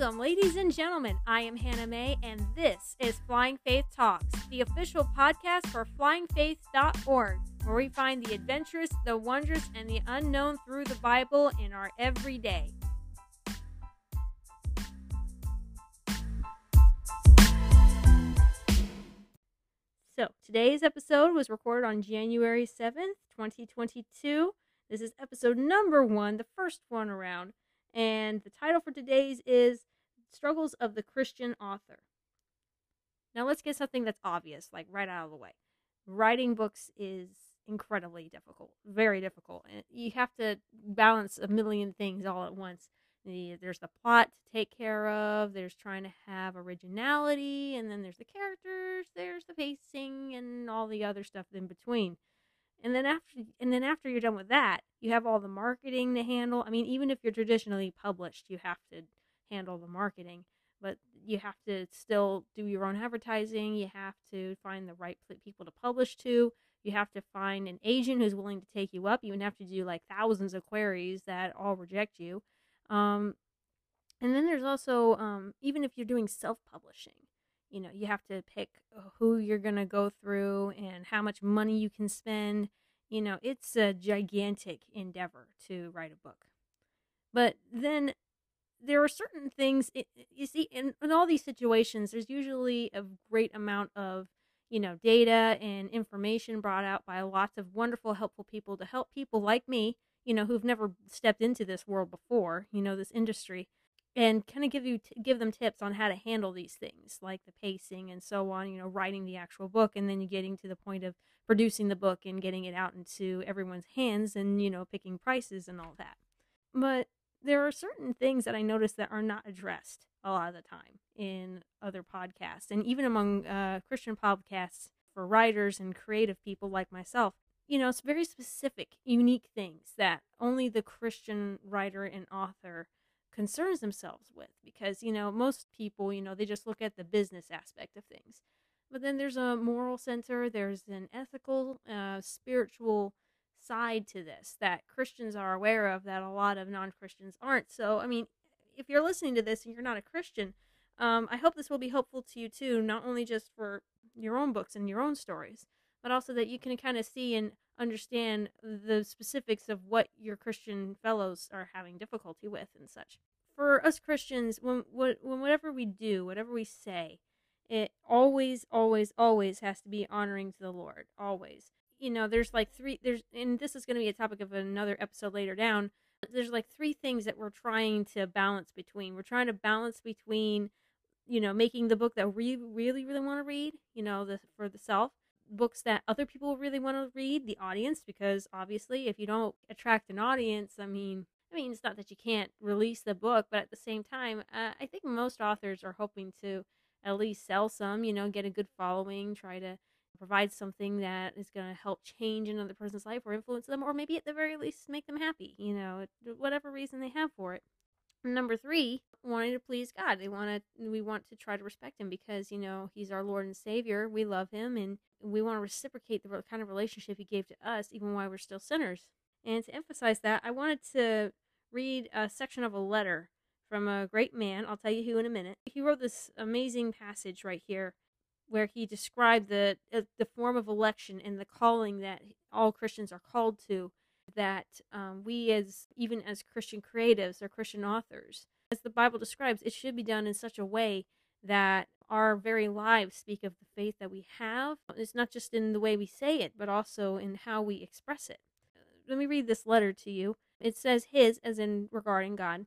Welcome, ladies and gentlemen. I am Hannah Mae, and this is Flying Faith Talks, the official podcast for flyingfaith.org, where we find the adventurous, the wondrous, and the unknown through the Bible in our everyday. So, today's episode was recorded on January 7th, 2022. This is episode number one, the first one around. And the title for today's is Struggles of the Christian Author. Now, let's get something that's obvious, like right out of the way. Writing books is incredibly difficult, very difficult. And you have to balance a million things all at once. There's the plot to take care of, there's trying to have originality, and then there's the characters, there's the pacing, and all the other stuff in between and then after and then after you're done with that you have all the marketing to handle i mean even if you're traditionally published you have to handle the marketing but you have to still do your own advertising you have to find the right people to publish to you have to find an agent who's willing to take you up you would have to do like thousands of queries that all reject you um, and then there's also um, even if you're doing self-publishing you know you have to pick who you're going to go through and how much money you can spend you know it's a gigantic endeavor to write a book. But then there are certain things it, you see in, in all these situations there's usually a great amount of you know data and information brought out by lots of wonderful helpful people to help people like me you know who've never stepped into this world before you know this industry and kind of give you t- give them tips on how to handle these things like the pacing and so on you know writing the actual book and then getting to the point of producing the book and getting it out into everyone's hands and you know picking prices and all that. But there are certain things that i notice that are not addressed a lot of the time in other podcasts and even among uh, christian podcasts for writers and creative people like myself you know it's very specific unique things that only the christian writer and author concerns themselves with because you know most people you know they just look at the business aspect of things. But then there's a moral center there's an ethical uh, spiritual side to this that christians are aware of that a lot of non-christians aren't so i mean if you're listening to this and you're not a christian um, i hope this will be helpful to you too not only just for your own books and your own stories but also that you can kind of see and understand the specifics of what your Christian fellows are having difficulty with and such. For us Christians, when, when whatever we do, whatever we say, it always, always, always has to be honoring to the Lord. Always. You know, there's like three, there's, and this is going to be a topic of another episode later down. There's like three things that we're trying to balance between. We're trying to balance between, you know, making the book that we really, really want to read, you know, the, for the self, books that other people really want to read, the audience, because obviously if you don't attract an audience, I mean, I mean, it's not that you can't release the book, but at the same time, uh, I think most authors are hoping to at least sell some, you know, get a good following, try to provide something that is going to help change another person's life or influence them, or maybe at the very least make them happy, you know, whatever reason they have for it. Number three, wanting to please God. They want to, we want to try to respect Him because you know He's our Lord and Savior. We love Him, and we want to reciprocate the kind of relationship He gave to us, even while we're still sinners. And to emphasize that, I wanted to read a section of a letter from a great man. I'll tell you who in a minute. He wrote this amazing passage right here, where he described the uh, the form of election and the calling that all Christians are called to that um, we as even as christian creatives or christian authors as the bible describes it should be done in such a way that our very lives speak of the faith that we have. It's not just in the way we say it but also in how we express it. Let me read this letter to you. It says his as in regarding god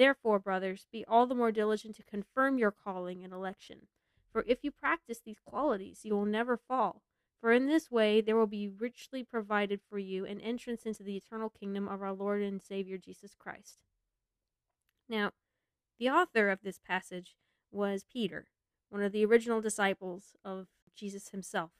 Therefore, brothers, be all the more diligent to confirm your calling and election. For if you practice these qualities, you will never fall. For in this way there will be richly provided for you an entrance into the eternal kingdom of our Lord and Savior Jesus Christ. Now, the author of this passage was Peter, one of the original disciples of Jesus himself.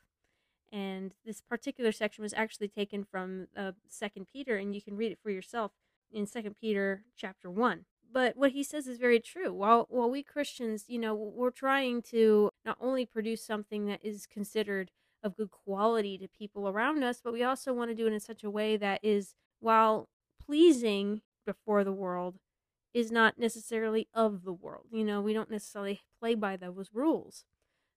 And this particular section was actually taken from uh, Second Peter, and you can read it for yourself in Second Peter chapter one. But what he says is very true. While while we Christians, you know, we're trying to not only produce something that is considered of good quality to people around us, but we also want to do it in such a way that is, while pleasing before the world, is not necessarily of the world. You know, we don't necessarily play by those rules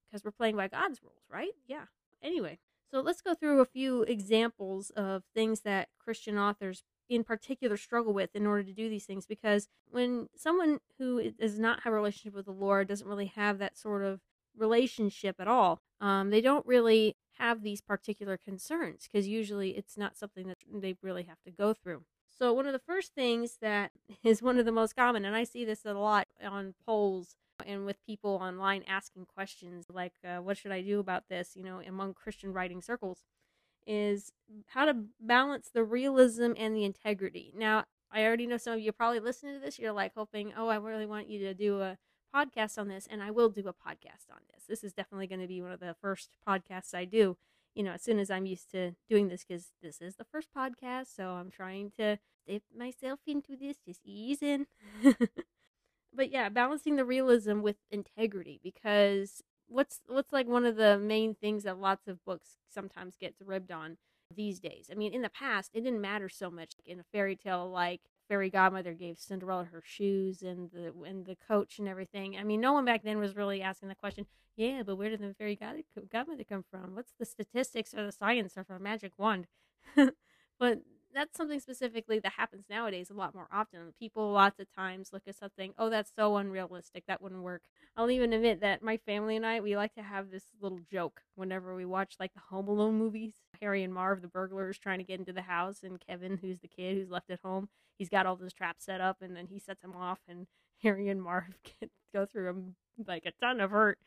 because we're playing by God's rules, right? Yeah. Anyway, so let's go through a few examples of things that Christian authors in particular struggle with in order to do these things because when someone who does not have a relationship with the Lord doesn't really have that sort of relationship at all, um, they don't really have these particular concerns because usually it's not something that they really have to go through. So, one of the first things that is one of the most common, and I see this a lot on polls and with people online asking questions like, uh, what should I do about this, you know, among Christian writing circles, is how to balance the realism and the integrity. Now, I already know some of you probably listening to this, you're like hoping, oh, I really want you to do a podcast on this, and I will do a podcast on this. This is definitely going to be one of the first podcasts I do you know, as soon as I'm used to doing this, because this is the first podcast, so I'm trying to dip myself into this, just ease in. but yeah, balancing the realism with integrity, because what's what's like one of the main things that lots of books sometimes gets ribbed on these days. I mean, in the past, it didn't matter so much in a fairy tale like fairy godmother gave Cinderella her shoes and the and the coach and everything. I mean, no one back then was really asking the question, yeah, but where did the fairy god- godmother come from? What's the statistics or the science of her magic wand? but that's something specifically that happens nowadays a lot more often. People lots of times look at something, oh, that's so unrealistic, that wouldn't work. I'll even admit that my family and I, we like to have this little joke whenever we watch like the Home Alone movies. Harry and Marv, the burglars, trying to get into the house, and Kevin, who's the kid who's left at home, he's got all those traps set up, and then he sets them off, and Harry and Marv go through them like a ton of hurt.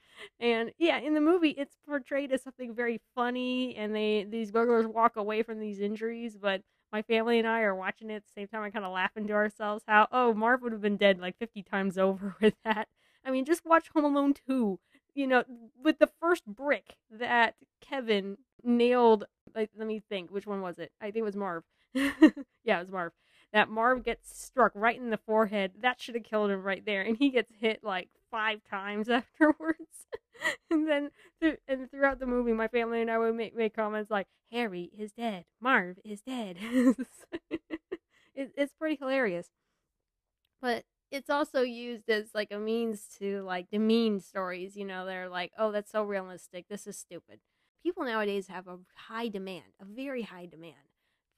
And yeah, in the movie, it's portrayed as something very funny, and they these burglars walk away from these injuries, but my family and I are watching it at the same time. I kind of laughing to ourselves how, oh, Marv would have been dead like 50 times over with that. I mean, just watch Home Alone 2. You know, with the first brick that Kevin nailed. Like, let me think, which one was it? I think it was Marv. yeah, it was Marv. That Marv gets struck right in the forehead. That should have killed him right there. And he gets hit like five times afterwards. and then th- and throughout the movie, my family and I would make, make comments like, Harry is dead. Marv is dead. it, it's pretty hilarious. But it's also used as like a means to like demean stories. You know, they're like, oh, that's so realistic. This is stupid. People nowadays have a high demand, a very high demand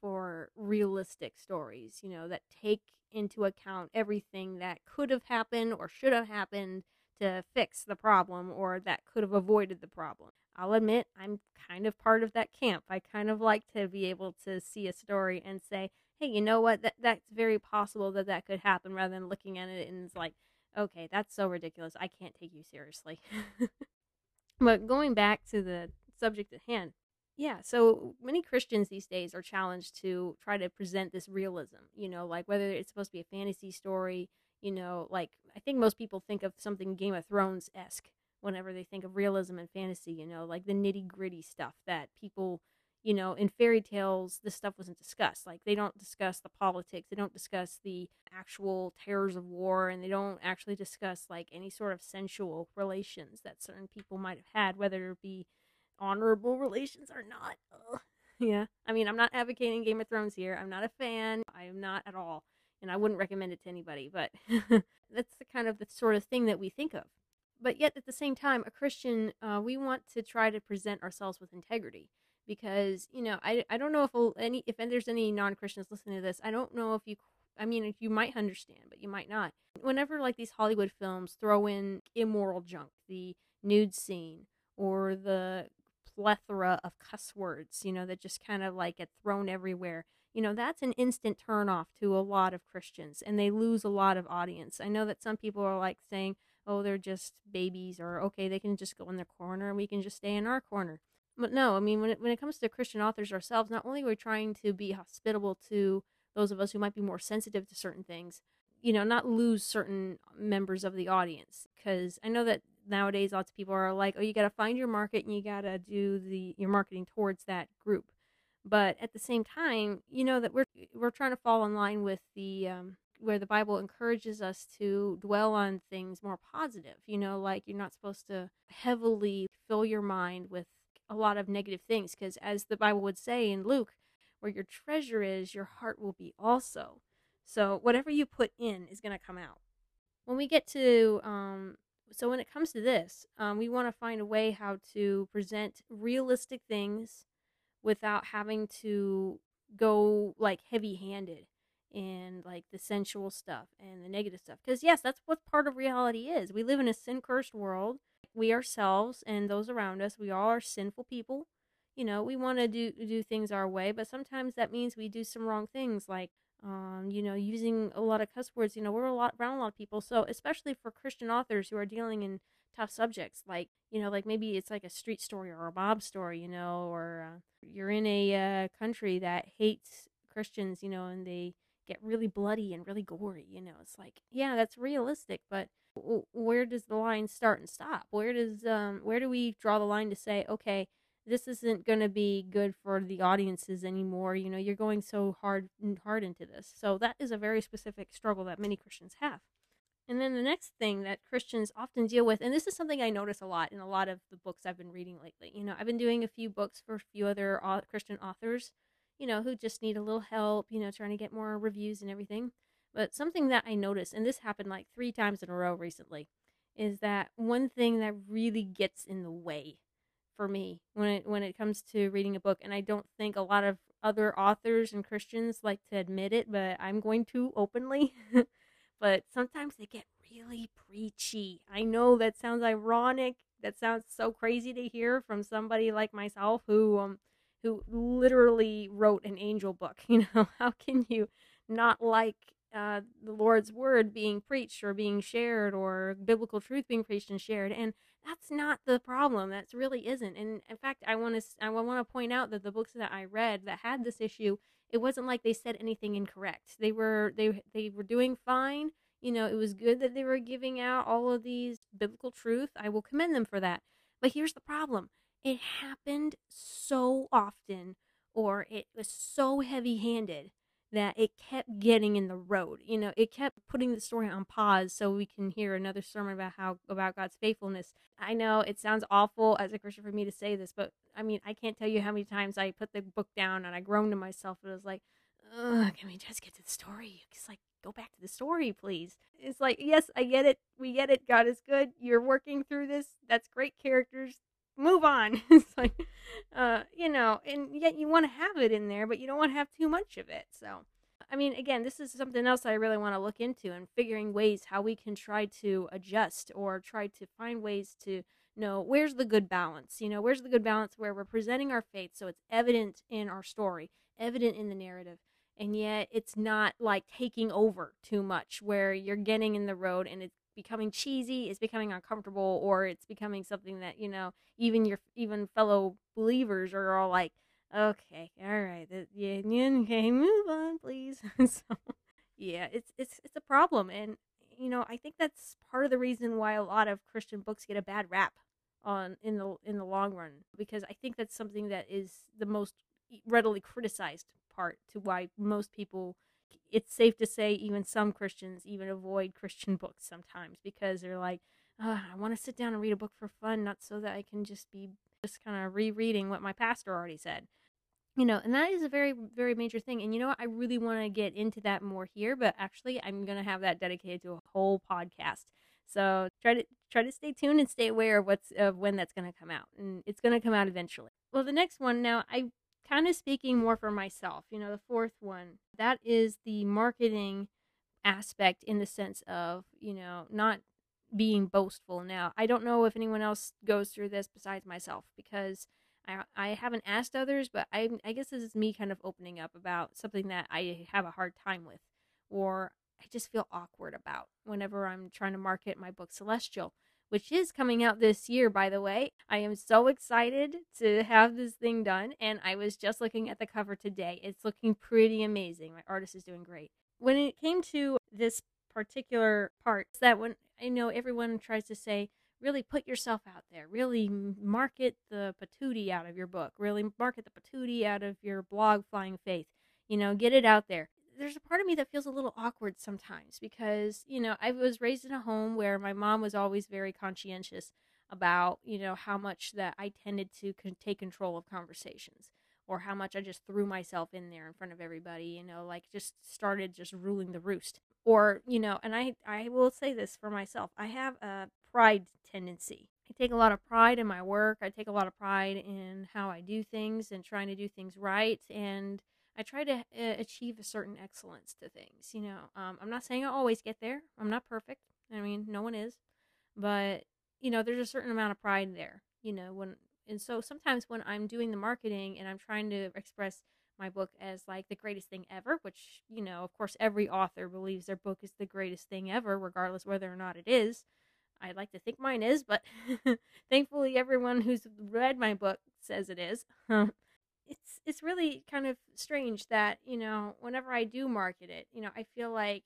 for realistic stories, you know, that take into account everything that could have happened or should have happened to fix the problem or that could have avoided the problem. I'll admit I'm kind of part of that camp. I kind of like to be able to see a story and say, "Hey, you know what? That that's very possible that that could happen," rather than looking at it and it's like, "Okay, that's so ridiculous. I can't take you seriously." but going back to the subject at hand, yeah, so many Christians these days are challenged to try to present this realism, you know, like whether it's supposed to be a fantasy story, you know, like I think most people think of something Game of Thrones esque whenever they think of realism and fantasy, you know, like the nitty gritty stuff that people, you know, in fairy tales, this stuff wasn't discussed. Like they don't discuss the politics, they don't discuss the actual terrors of war, and they don't actually discuss like any sort of sensual relations that certain people might have had, whether it be honorable relations or not. Ugh. Yeah. I mean, I'm not advocating Game of Thrones here. I'm not a fan. I am not at all. And I wouldn't recommend it to anybody, but that's the kind of the sort of thing that we think of. But yet, at the same time, a Christian, uh, we want to try to present ourselves with integrity because you know I, I don't know if any if there's any non Christians listening to this. I don't know if you I mean, you might understand, but you might not. Whenever like these Hollywood films throw in immoral junk, the nude scene or the plethora of cuss words, you know, that just kind of like get thrown everywhere. You know, that's an instant turn off to a lot of Christians and they lose a lot of audience. I know that some people are like saying, oh, they're just babies or okay, they can just go in their corner and we can just stay in our corner. But no, I mean, when it, when it comes to Christian authors ourselves, not only are we trying to be hospitable to those of us who might be more sensitive to certain things, you know, not lose certain members of the audience. Because I know that nowadays lots of people are like, oh, you got to find your market and you got to do the your marketing towards that group. But at the same time, you know that we're we're trying to fall in line with the um, where the Bible encourages us to dwell on things more positive. You know, like you're not supposed to heavily fill your mind with a lot of negative things because as the Bible would say in Luke, where your treasure is, your heart will be also. So whatever you put in is going to come out. When we get to um, so when it comes to this, um, we want to find a way how to present realistic things without having to go like heavy handed and like the sensual stuff and the negative stuff. Because yes, that's what part of reality is. We live in a sin cursed world. We ourselves and those around us, we all are sinful people. You know, we want to do do things our way, but sometimes that means we do some wrong things, like um, you know, using a lot of cuss words. You know, we're a lot around a lot of people, so especially for Christian authors who are dealing in tough subjects, like you know, like maybe it's like a street story or a mob story, you know, or uh, you're in a uh, country that hates Christians, you know, and they get really bloody and really gory. You know, it's like, yeah, that's realistic, but where does the line start and stop? Where does um where do we draw the line to say, okay, this isn't going to be good for the audiences anymore. You know, you're going so hard hard into this. So that is a very specific struggle that many Christians have. And then the next thing that Christians often deal with, and this is something I notice a lot in a lot of the books I've been reading lately. You know, I've been doing a few books for a few other Christian authors, you know, who just need a little help, you know, trying to get more reviews and everything. But something that I noticed, and this happened like three times in a row recently, is that one thing that really gets in the way for me when it when it comes to reading a book and I don't think a lot of other authors and Christians like to admit it, but I'm going to openly. but sometimes they get really preachy. I know that sounds ironic. That sounds so crazy to hear from somebody like myself who um who literally wrote an angel book. You know, how can you not like uh, the Lord's word being preached or being shared or biblical truth being preached and shared. And that's not the problem. That's really isn't. And in fact, I want to I want to point out that the books that I read that had this issue, it wasn't like they said anything incorrect. They were they they were doing fine. You know, it was good that they were giving out all of these biblical truth. I will commend them for that. But here's the problem. It happened so often or it was so heavy-handed that it kept getting in the road. You know, it kept putting the story on pause so we can hear another sermon about how about God's faithfulness. I know it sounds awful as a Christian for me to say this, but I mean, I can't tell you how many times I put the book down and I groaned to myself and I was like, Ugh, can we just get to the story? It's like, go back to the story, please. It's like, yes, I get it. We get it. God is good. You're working through this. That's great characters. Move on. it's like, uh, you know, and yet you want to have it in there, but you don't want to have too much of it. So, I mean, again, this is something else I really want to look into and figuring ways how we can try to adjust or try to find ways to know where's the good balance. You know, where's the good balance where we're presenting our faith so it's evident in our story, evident in the narrative, and yet it's not like taking over too much where you're getting in the road and it's becoming cheesy, it's becoming uncomfortable, or it's becoming something that you know even your even fellow believers are all like, okay, all right, yeah, okay, move on, please. so yeah, it's it's it's a problem, and you know I think that's part of the reason why a lot of Christian books get a bad rap on in the in the long run because I think that's something that is the most readily criticized part to why most people it's safe to say even some Christians even avoid Christian books sometimes because they're like, oh, I want to sit down and read a book for fun, not so that I can just be just kind of rereading what my pastor already said. You know, and that is a very, very major thing. And you know what? I really want to get into that more here, but actually, I'm going to have that dedicated to a whole podcast. So try to try to stay tuned and stay aware of what's of when that's going to come out, and it's going to come out eventually. Well, the next one now, I kind of speaking more for myself. You know, the fourth one, that is the marketing aspect in the sense of, you know, not being boastful. Now, I don't know if anyone else goes through this besides myself because I, I haven't asked others, but I, I guess this is me kind of opening up about something that I have a hard time with or I just feel awkward about whenever I'm trying to market my book Celestial which is coming out this year, by the way. I am so excited to have this thing done, and I was just looking at the cover today. It's looking pretty amazing. My artist is doing great. When it came to this particular part, that when I know everyone tries to say, really put yourself out there, really market the patootie out of your book, really market the patootie out of your blog, Flying Faith. You know, get it out there there's a part of me that feels a little awkward sometimes because you know I was raised in a home where my mom was always very conscientious about you know how much that I tended to con- take control of conversations or how much I just threw myself in there in front of everybody you know like just started just ruling the roost. Or you know and I I will say this for myself I have a pride tendency. I take a lot of pride in my work. I take a lot of pride in how I do things and trying to do things right and I try to uh, achieve a certain excellence to things. You know, um, I'm not saying I always get there. I'm not perfect. I mean, no one is, but you know, there's a certain amount of pride there. You know, when and so sometimes when I'm doing the marketing and I'm trying to express my book as like the greatest thing ever, which you know, of course, every author believes their book is the greatest thing ever, regardless whether or not it is. I'd like to think mine is, but thankfully, everyone who's read my book says it is. it's it's really kind of strange that you know whenever I do market it, you know, I feel like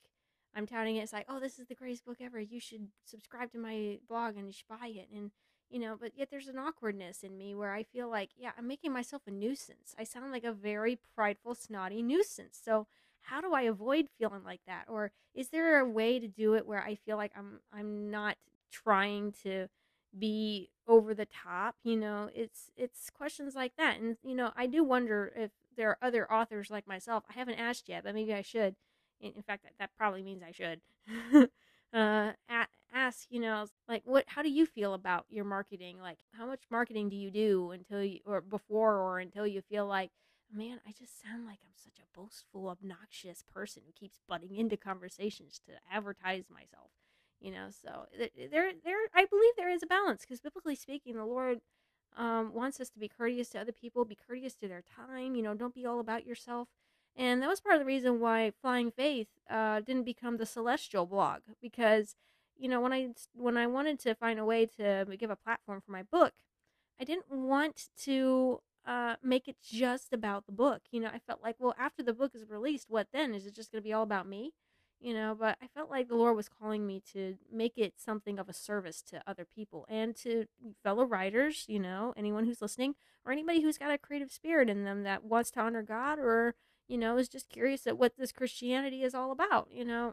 I'm touting it. It's like, oh, this is the greatest book ever. You should subscribe to my blog and you should buy it. And you know, but yet there's an awkwardness in me where I feel like, yeah, I'm making myself a nuisance. I sound like a very prideful, snotty nuisance. So how do I avoid feeling like that? Or is there a way to do it where I feel like I'm I'm not trying to be over the top you know it's it's questions like that and you know i do wonder if there are other authors like myself i haven't asked yet but maybe i should in, in fact that, that probably means i should uh ask you know like what how do you feel about your marketing? Like how much marketing do you do until you or before or until you feel like man i just sound like i'm such a boastful obnoxious person who keeps butting into conversations to advertise myself you know so there there i believe there is a balance because biblically speaking the lord um, wants us to be courteous to other people be courteous to their time you know don't be all about yourself. And that was part of the reason why flying faith uh, didn't become the celestial blog because you know when i when i wanted to find a way to give a platform for my book i didn't want to uh, make it just about the book you know i felt like well after the book is released what then? Is it just going to be all about me you know but i felt like the lord was calling me to make it something of a service to other people and to fellow writers you know anyone who's listening or anybody who's got a creative spirit in them that wants to honor god or you know is just curious at what this christianity is all about you know?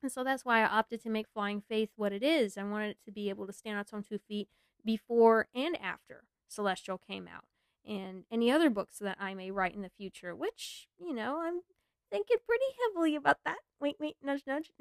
And so that's why i opted to make flying faith what it is. I wanted it to be able to stand on its own two feet before and after celestial came out and any other books that i may write in the future which you know i'm thinking pretty heavily about that. Wait, wait, nudge, nudge.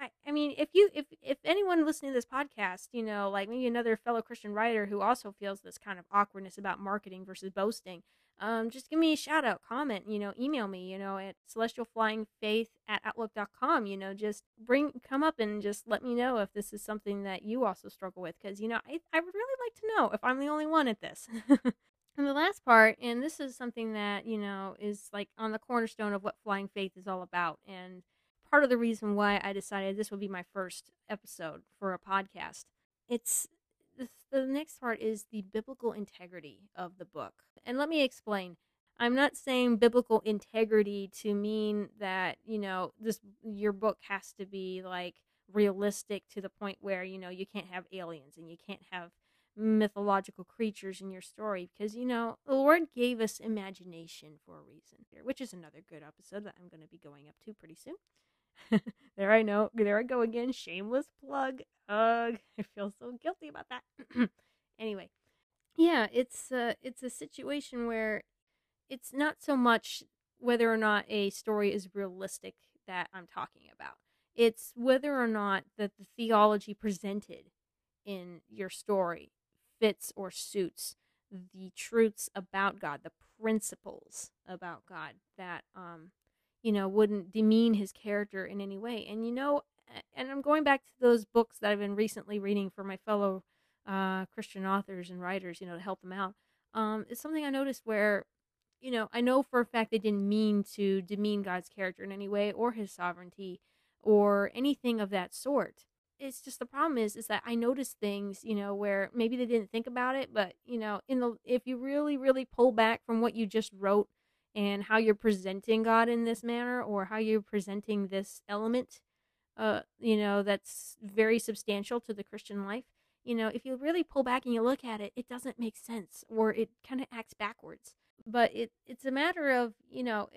I, I mean, if you, if, if anyone listening to this podcast, you know, like maybe another fellow Christian writer who also feels this kind of awkwardness about marketing versus boasting, um, just give me a shout out, comment, you know, email me, you know, at celestialflyingfaith at outlook.com, you know, just bring, come up and just let me know if this is something that you also struggle with. Cause, you know, I, I would really like to know if I'm the only one at this. And the last part, and this is something that, you know, is like on the cornerstone of what Flying Faith is all about. And part of the reason why I decided this would be my first episode for a podcast. It's the, the next part is the biblical integrity of the book. And let me explain. I'm not saying biblical integrity to mean that, you know, this your book has to be like realistic to the point where, you know, you can't have aliens and you can't have mythological creatures in your story because you know the lord gave us imagination for a reason here which is another good episode that i'm going to be going up to pretty soon. There i know there i go again shameless plug ugh i feel so guilty about that. Anyway yeah it's uh it's a situation where it's not so much whether or not a story is realistic that i'm talking about. It's whether or not that the theology presented in your story fits or suits the truths about God, the principles about God that um you know wouldn't demean his character in any way. And you know, and I'm going back to those books that I've been recently reading for my fellow uh, Christian authors and writers, you know, to help them out. Um, it's something I noticed where, you know, I know for a fact they didn't mean to demean God's character in any way or his sovereignty or anything of that sort. It's just the problem is is that I notice things, you know, where maybe they didn't think about it, but you know, in the if you really really pull back from what you just wrote and how you're presenting God in this manner or how you're presenting this element uh you know that's very substantial to the Christian life, you know, if you really pull back and you look at it, it doesn't make sense or it kind of acts backwards. But it it's a matter of, you know,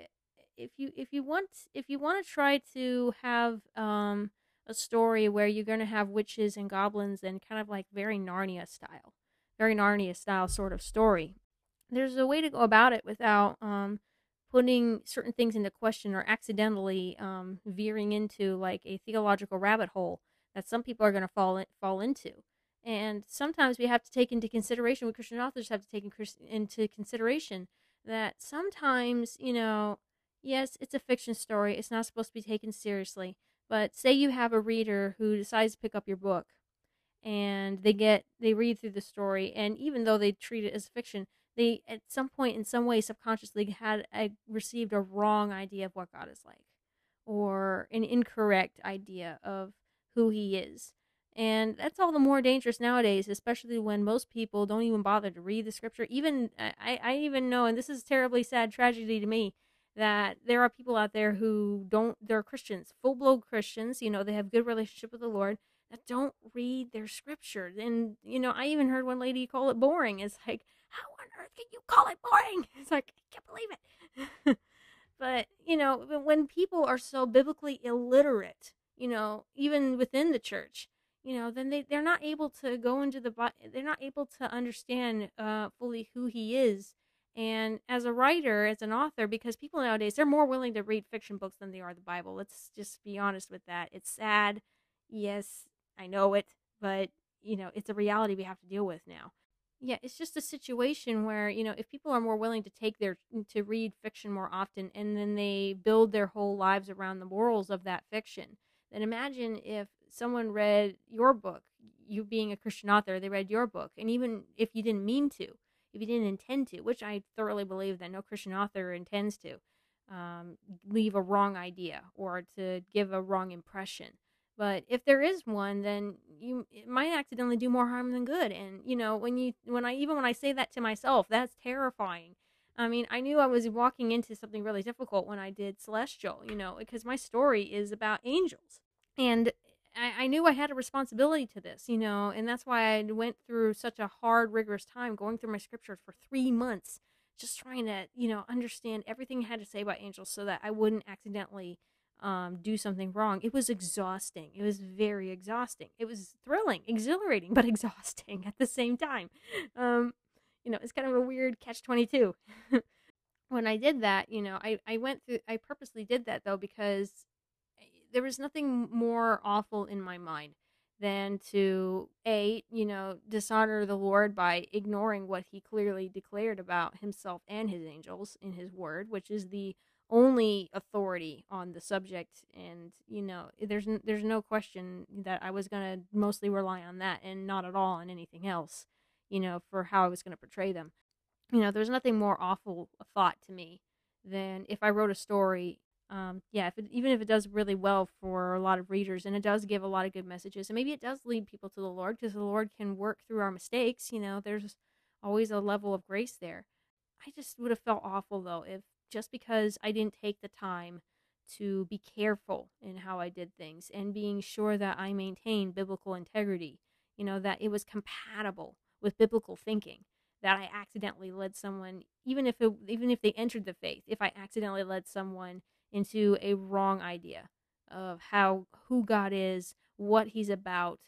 if you if you want if you want to try to have um a story where you're going to have witches and goblins and kind of like very Narnia style, very Narnia style sort of story. There's a way to go about it without um putting certain things into question or accidentally um veering into like a theological rabbit hole that some people are going to fall in, fall into. And sometimes we have to take into consideration, we Christian authors have to take into consideration that sometimes, you know, yes, it's a fiction story. It's not supposed to be taken seriously. But say you have a reader who decides to pick up your book and they get, they read through the story. And even though they treat it as fiction, they at some point, in some way, subconsciously had a, received a wrong idea of what God is like or an incorrect idea of who he is. And that's all the more dangerous nowadays, especially when most people don't even bother to read the scripture. Even I, I even know, and this is a terribly sad tragedy to me, that there are people out there who don't they're Christians, full blown Christians, you know, they have good relationship with the Lord, that don't read their scripture. And, you know, I even heard one lady call it boring. It's like, how on earth can you call it boring? It's like, I can't believe it. but, you know, when people are so biblically illiterate, you know, even within the church, you know, then they, they're not able to go into the, they're not able to understand uh, fully who he is. And as a writer, as an author, because people nowadays, they're more willing to read fiction books than they are the Bible. Let's just be honest with that. It's sad. Yes, I know it, but, you know, it's a reality we have to deal with now. Yeah, it's just a situation where, you know, if people are more willing to take their, mm, to read fiction more often and then they build their whole lives around the morals of that fiction, then imagine if someone read your book, you being a Christian author, they read your book, and even if you didn't mean to, if you didn't intend to, which I thoroughly believe that no Christian author intends to, um, leave a wrong idea or to give a wrong impression. But if there is one, then you might accidentally do more harm than good. And you know, when you when I even when I say that to myself, that's terrifying. I mean, I knew I was walking into something really difficult when I did Celestial, you know, because my story is about angels. And I, I knew I had a responsibility to this, you know, and that's why I went through such a hard, rigorous time going through my scriptures for three months, just trying to, you know, understand everything I had to say about angels so that I wouldn't accidentally um, do something wrong. It was exhausting. It was very exhausting. It was thrilling, exhilarating, but exhausting at the same time. Um, you know, it's kind of a weird catch 22. when I did that, you know, I, I went through, I purposely did that though because there was nothing more awful in my mind than to a you know dishonor the lord by ignoring what he clearly declared about himself and his angels in his word which is the only authority on the subject. And you know there's there's no question that I was going to mostly rely on that and not at all on anything else you know for how I was going to portray them. You know there's nothing more awful a thought to me than if I wrote a story um, yeah, if it, even if it does really well for a lot of readers and it does give a lot of good messages, and maybe it does lead people to the Lord because the Lord can work through our mistakes, you know, there's always a level of grace there. I just would have felt awful though if just because I didn't take the time to be careful in how I did things and being sure that I maintained biblical integrity, you know, that it was compatible with biblical thinking that I accidentally led someone even if it, even if they entered the faith, if I accidentally led someone into a wrong idea of how who God is, what he's about,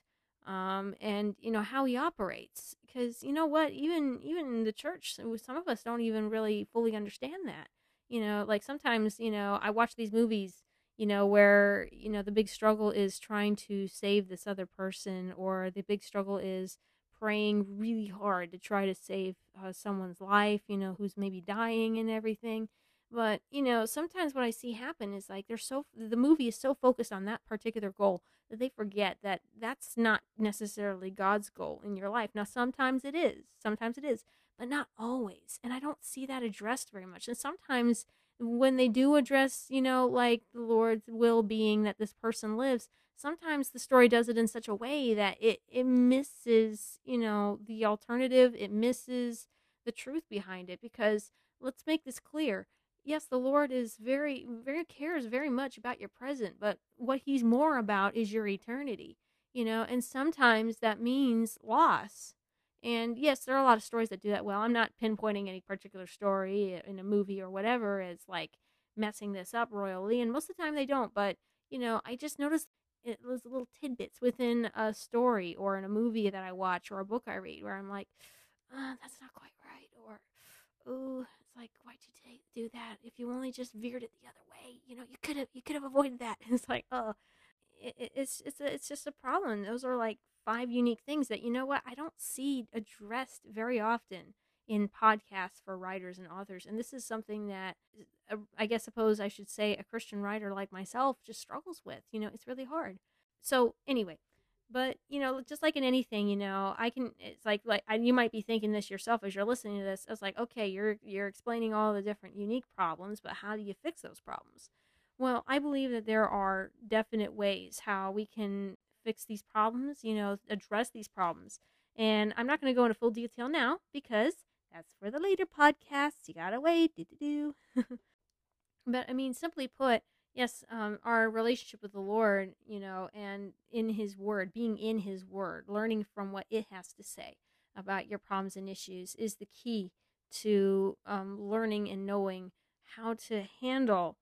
um, and you know how he operates. Because you know what, even even in the church, some of us don't even really fully understand that. You know, like sometimes you know I watch these movies, you know, where you know the big struggle is trying to save this other person, or the big struggle is praying really hard to try to save uh, someone's life, you know, who's maybe dying and everything. But, you know, sometimes what I see happen is like they're so, the movie is so focused on that particular goal that they forget that that's not necessarily God's goal in your life. Now, sometimes it is, sometimes it is, but not always. And I don't see that addressed very much. And sometimes when they do address, you know, like the Lord's will being that this person lives, sometimes the story does it in such a way that it, it misses, you know, the alternative, it misses the truth behind it. Because let's make this clear. Yes, the Lord is very, very cares very much about your present, but what He's more about is your eternity, you know, and sometimes that means loss. And yes, there are a lot of stories that do that well. I'm not pinpointing any particular story in a movie or whatever as like messing this up royally, and most of the time they don't, but you know, I just noticed it was little tidbits within a story or in a movie that I watch or a book I read where I'm like, oh, that's not quite right, or oh, like why'd you take, do that? If you only just veered it the other way, you know, you could have you could have avoided that. it's like, oh, it, it's it's a, it's just a problem. Those are like five unique things that you know what I don't see addressed very often in podcasts for writers and authors. And this is something that uh, I guess suppose I should say a Christian writer like myself just struggles with. You know, it's really hard. So anyway, but you know, just like in anything, you know, I can. It's like like you might be thinking this yourself as you're listening to this. It's like okay, you're you're explaining all the different unique problems, but how do you fix those problems? Well, I believe that there are definite ways how we can fix these problems. You know, address these problems. And I'm not going to go into full detail now because that's for the later podcasts. You gotta wait. Do do do. but I mean, simply put, yes, um, our relationship with the Lord, you know, and in His Word, being in His Word, learning from what it has to say about your problems and issues is the key to um, learning and knowing how to handle,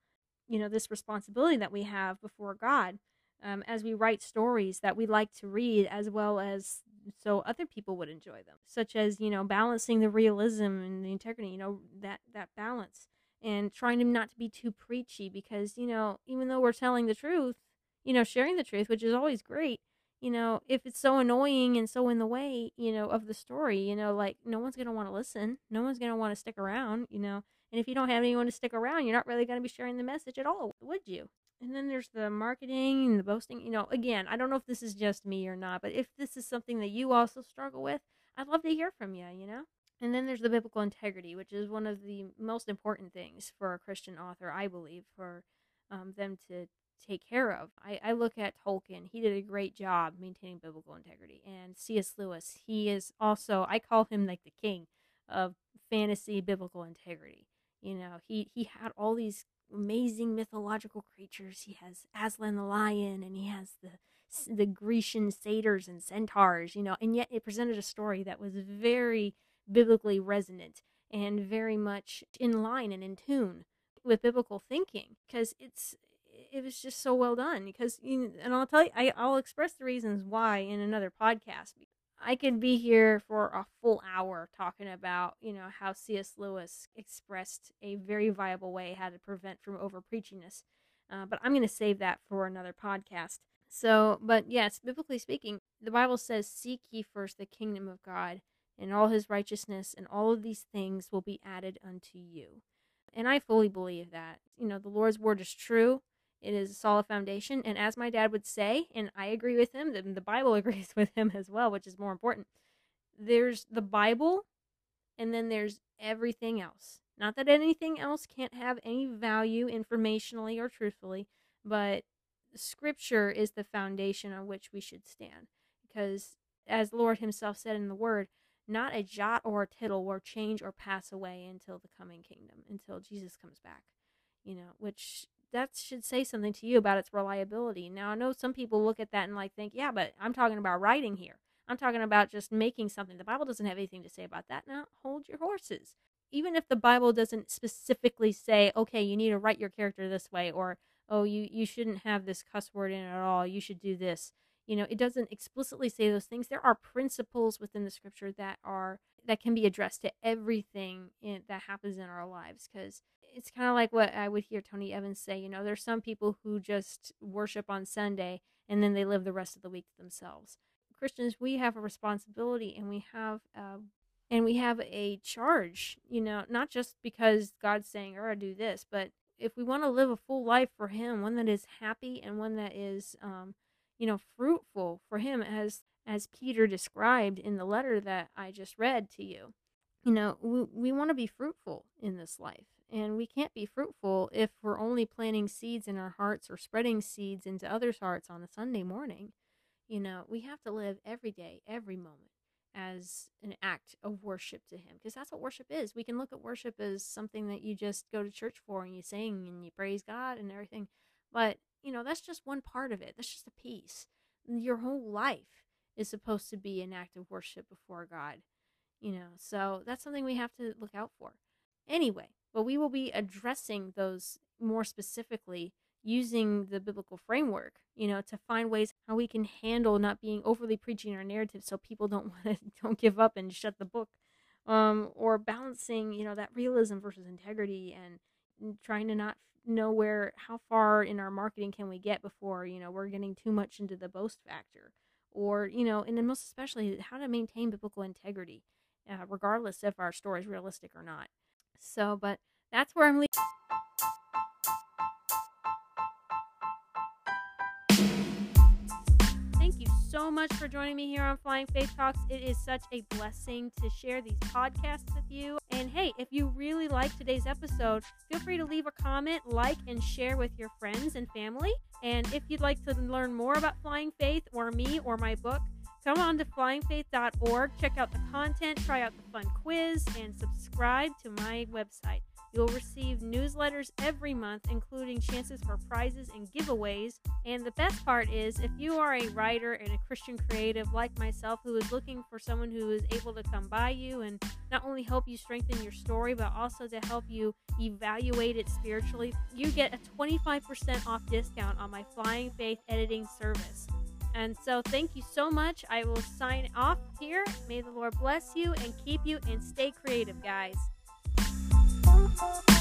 you know, this responsibility that we have before God um, as we write stories that we like to read as well as so other people would enjoy them such as you know balancing the realism and the integrity you know that that balance and trying to not to be too preachy because you know even though we're telling the truth you know sharing the truth which is always great you know if it's so annoying and so in the way you know of the story you know like no one's going to want to listen no one's going to want to stick around you know and if you don't have anyone to stick around you're not really going to be sharing the message at all would you and then there's the marketing and the boasting. You know, again, I don't know if this is just me or not, but if this is something that you also struggle with, I'd love to hear from you, you know? And then there's the biblical integrity, which is one of the most important things for a Christian author, I believe, for um, them to take care of. I, I look at Tolkien, he did a great job maintaining biblical integrity. And C.S. Lewis, he is also, I call him like the king of fantasy biblical integrity. You know, he, he had all these amazing mythological creatures. He has Aslan the lion, and he has the the Grecian satyrs and centaurs. You know, and yet it presented a story that was very biblically resonant and very much in line and in tune with biblical thinking because it's it was just so well done because and I'll tell you I, I'll express the reasons why in another podcast I could be here for a full hour talking about, you know, how C.S. Lewis expressed a very viable way how to prevent from over preachiness. Uh, but I'm going to save that for another podcast. So, but yes, biblically speaking, the Bible says, Seek ye first the kingdom of God and all his righteousness, and all of these things will be added unto you. And I fully believe that. You know, the Lord's word is true. It is a solid foundation. And as my dad would say, and I agree with him, the Bible agrees with him as well, which is more important. There's the Bible, and then there's everything else. Not that anything else can't have any value informationally or truthfully, but scripture is the foundation on which we should stand. Because as the Lord Himself said in the Word, not a jot or a tittle will change or pass away until the coming kingdom, until Jesus comes back. You know, which that should say something to you about its reliability. Now, I know some people look at that and like think, yeah, but I'm talking about writing here. I'm talking about just making something. The Bible doesn't have anything to say about that. Now, hold your horses. Even if the Bible doesn't specifically say, okay, you need to write your character this way, or oh, you you shouldn't have this cuss word in it at all. You should do this. You know, it doesn't explicitly say those things. There are principles within the scripture that are that can be addressed to everything in, that happens in our lives because it's kind of like what I would hear Tony Evans say. You know, there's some people who just worship on Sunday and then they live the rest of the week themselves. Christians, we have a responsibility and we have uh, and we have a charge, you know, not just because God's saying, or do this, but if we want to live a full life for Him, one that is happy and one that is, um, you know, fruitful for Him, as as Peter described in the letter that I just read to you. You know, we, we want to be fruitful in this life. And we can't be fruitful if we're only planting seeds in our hearts or spreading seeds into others' hearts on a Sunday morning. You know, we have to live every day, every moment as an act of worship to him because that's what worship is. We can look at worship as something that you just go to church for and you sing and you praise God and everything. But, you know, that's just one part of it. That's just a piece. Your whole life is supposed to be an act of worship before God. You know, so that's something we have to look out for. Anyway, but we will be addressing those more specifically using the biblical framework, you know, to find ways how we can handle not being overly preaching our narrative so people don't want to don't give up and shut the book. Um, or balancing, you know, that realism versus integrity and trying to not know where how far in our marketing can we get before, you know, we're getting too much into the boast factor. Or, you know, and then most especially how to maintain biblical integrity, uh, regardless if our story is realistic or not. So, but that's where I'm leaving. Thank you so much for joining me here on Flying Faith Talks. It is such a blessing to share these podcasts with you. And hey, if you really like today's episode, feel free to leave a comment, like, and share with your friends and family. And if you'd like to learn more about Flying Faith or me or my book, come on to flyingfaith.org, check out the content, try out the fun quiz, and subscribe to my website. You'll receive newsletters every month, including chances for prizes and giveaways. And the best part is, if you are a writer and a Christian creative like myself who is looking for someone who is able to come by you and not only help you strengthen your story, but also to help you evaluate it spiritually, you get a 25% off discount on my Flying Faith editing service. And so, thank you so much. I will sign off here. May the Lord bless you and keep you and stay creative, guys you